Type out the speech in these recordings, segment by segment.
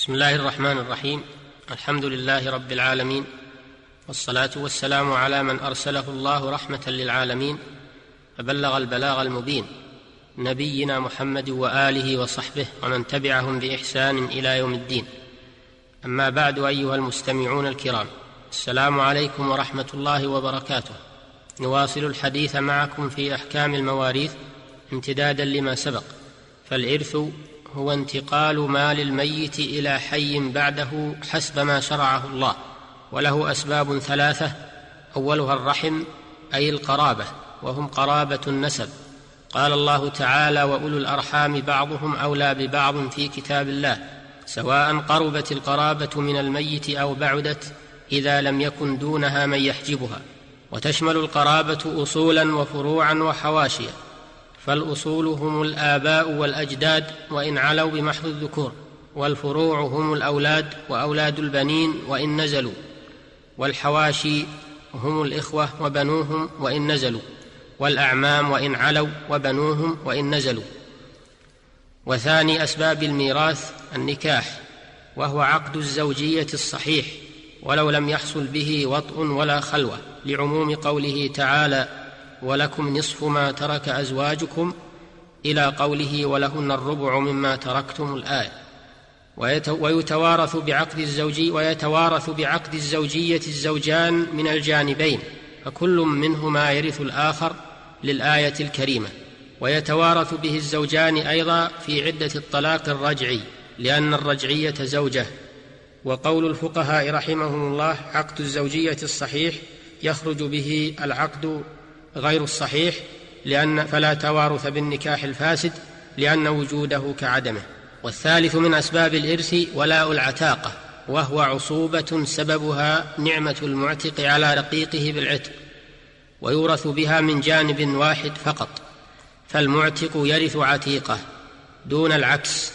بسم الله الرحمن الرحيم. الحمد لله رب العالمين. والصلاة والسلام على من أرسله الله رحمة للعالمين. فبلغ البلاغ المبين. نبينا محمد وآله وصحبه ومن تبعهم بإحسان إلى يوم الدين. أما بعد أيها المستمعون الكرام السلام عليكم ورحمة الله وبركاته. نواصل الحديث معكم في أحكام المواريث امتدادا لما سبق. فالإرث هو انتقال مال الميت إلى حي بعده حسب ما شرعه الله وله أسباب ثلاثة. أولها الرحم أي القرابة وهم قرابة النسب. قال الله تعالى وأولو الأرحام بعضهم أولى ببعض في كتاب الله سواء قربت القرابة من الميت أو بعدت إذا لم يكن دونها من يحجبها. وتشمل القرابة اصولا وفروعا وحواشيا. فالأصول هم الآباء والأجداد وإن علوا بمحض الذكور والفروع هم الأولاد وأولاد البنين وإن نزلوا. والحواشي هم الإخوة وبنوهم وإن نزلوا. والأعمام وإن علوا وبنوهم وإن نزلوا. وثاني أسباب الميراث النكاح وهو عقد الزوجية الصحيح ولو لم يحصل به وطء ولا خلوة لعموم قوله تعالى ولكم نصف ما ترك أزواجكم إلى قوله ولهن الربع مما تركتم الآية. ويتوارث بعقد الزوجي ويتوارث بعقد الزوجية الزوجان من الجانبين فكل منهما يرث الآخر للآية الكريمة. ويتوارث به الزوجان أيضا في عدة الطلاق الرجعي لأن الرجعية زوجة. وقول الفقهاء رحمهم الله عقد الزوجية الصحيح يخرج به العقد غير الصحيح لأن فلا توارث بالنكاح الفاسد لأن وجوده كعدمه. والثالث من أسباب الإرث ولاء العتاقة وهو عصوبة سببها نعمة المعتق على رقيقه بالعتق ويورث بها من جانب واحد فقط فالمعتق يرث عتيقه دون العكس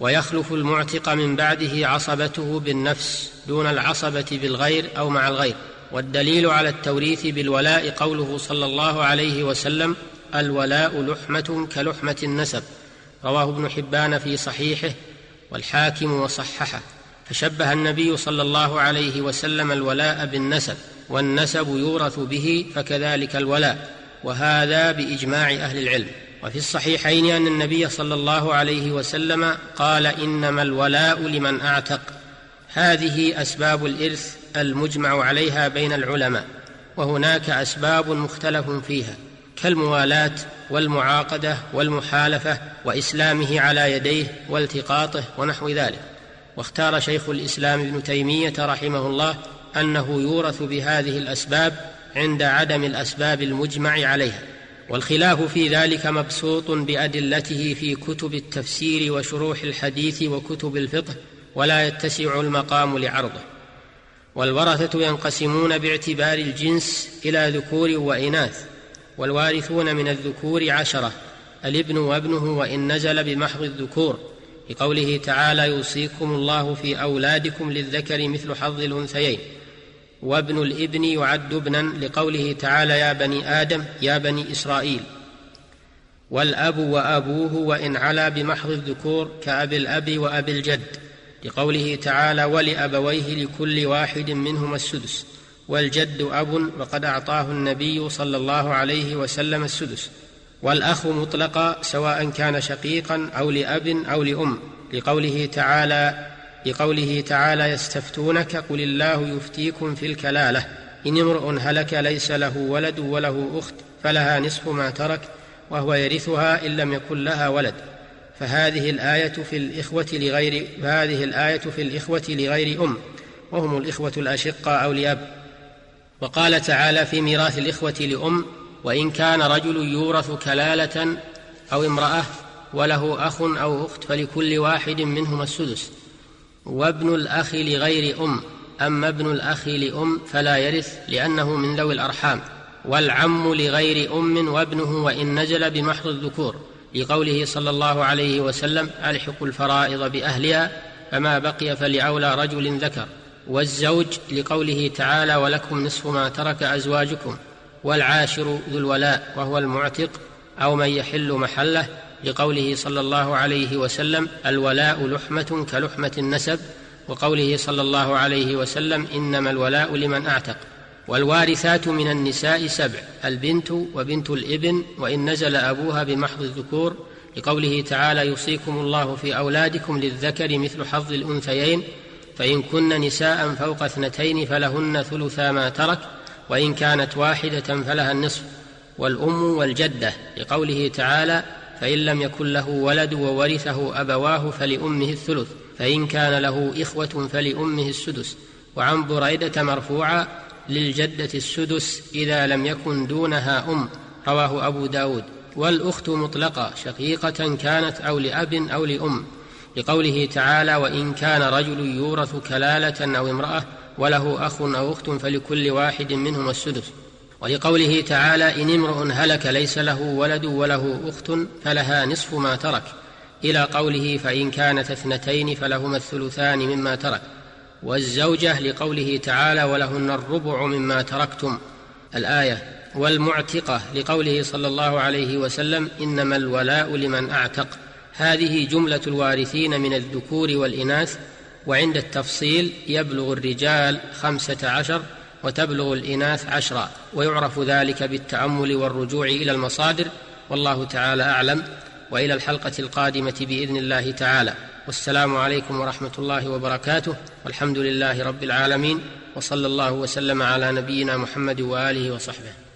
ويخلف المعتق من بعده عصبته بالنفس دون العصبة بالغير أو مع الغير. والدليل على التوريث بالولاء قوله صلى الله عليه وسلم الولاء لحمة كلحمة النسب. رواه ابن حبان في صحيحه والحاكم وصححه. فشبه النبي صلى الله عليه وسلم الولاء بالنسب والنسب يورث به فكذلك الولاء. وهذا بإجماع أهل العلم. وفي الصحيحين أن النبي صلى الله عليه وسلم قال إنما الولاء لمن أعتق. هذه أسباب الإرث المجمع عليها بين العلماء وهناك أسباب مختلف فيها كالموالاة والمعاقدة والمحالفة وإسلامه على يديه والتقاطه ونحو ذلك. واختار شيخ الإسلام ابن تيمية رحمه الله أنه يورث بهذه الأسباب عند عدم الأسباب المجمع عليها. والخلاف في ذلك مبسوط بأدلته في كتب التفسير وشروح الحديث وكتب الفقه ولا يتسع المقام لعرضه. والورثة ينقسمون باعتبار الجنس إلى ذكور وإناث والوارثون من الذكور عشرة الابن وابنه وإن نزل بمحض الذكور. لقوله تعالى يوصيكم الله في أولادكم للذكر مثل حظ الأنثيين. وابن الابن يعد ابنا لقوله تعالى يا بني آدم يا بني إسرائيل. والأب وأبوه وإن علا بمحض الذكور كابي الأب وابي الجد. لقوله تعالى ولأبويه لكل واحد منهما السدس والجد أب وقد أعطاه النبي صلى الله عليه وسلم السدس والأخ مطلقا سواء كان شقيقا أو لأب أو لأم لقوله تعالى لقوله تعالى يستفتونك قل الله يفتيكم في الكلالة إن امرؤ هلك ليس له ولد وله أخت فلها نصف ما ترك وهو يرثها إن لم يكن لها ولد. فهذه الآية في الإخوة لغير فهذه الآية في الإخوة لغير أم وهم الإخوة الأشقاء أو لأب وقال تعالى في ميراث الإخوة لأم وإن كان رجل يورث كلالة أو امرأة وله أخ أو أخت فلكل واحد منهما السدس. وابن الأخ لغير أم أما ابن الأخ لأم فلا يرث لأنه من ذوي الأرحام. والعم لغير أم وابنه وإن نزل بمحض الذكور. لقوله صلى الله عليه وسلم الحقوا الفرائض بأهلها فما بقي فلأولى رجل ذكر. والزوج لقوله تعالى ولكم نصف ما ترك أزواجكم والعاشر ذو الولاء وهو المعتق أو من يحل محله. لقوله صلى الله عليه وسلم الولاء لحمة كلحمة النسب. وقوله صلى الله عليه وسلم إنما الولاء لمن أعتق. والوارثات من النساء سبع البنت وبنت الإبن وإن نزل أبوها بمحض الذكور لقوله تعالى يوصيكم الله في أولادكم للذكر مثل حظ الأنثيين فإن كن نساء فوق اثنتين فلهن ثلثا ما ترك وإن كانت واحدة فلها النصف. والأم والجدة لقوله تعالى فإن لم يكن له ولد وورثه أبواه فلأمه الثلث فإن كان له إخوة فلأمه السدس. وعن بريدة مرفوعا للجدة السدس إذا لم يكن دونها أم رواه أبو داود. والأخت مطلقة شقيقة كانت أو لأب أو لأم. لقوله تعالى وإن كان رجل يورث كلالة أو امرأة وله أخ أو أخت فلكل واحد منهما السدس. ولقوله تعالى إن امرؤ هلك ليس له ولد وله أخت فلها نصف ما ترك. إلى قوله فإن كانت اثنتين فلهما الثلثان مما ترك. والزوجة لقوله تعالى ولهن الربع مما تركتم. الآية والمعتقة لقوله صلى الله عليه وسلم إنما الولاء لمن أعتق. هذه جملة الوارثين من الذكور والإناث وعند التفصيل يبلغ الرجال خمسة عشر وتبلغ الإناث عشرا ويعرف ذلك بالتأمل والرجوع إلى المصادر. والله تعالى أعلم. وإلى الحلقة القادمة بإذن الله تعالى. والسلام عليكم ورحمة الله وبركاته. والحمد لله رب العالمين وصلى الله وسلم على نبينا محمد وآله وصحبه.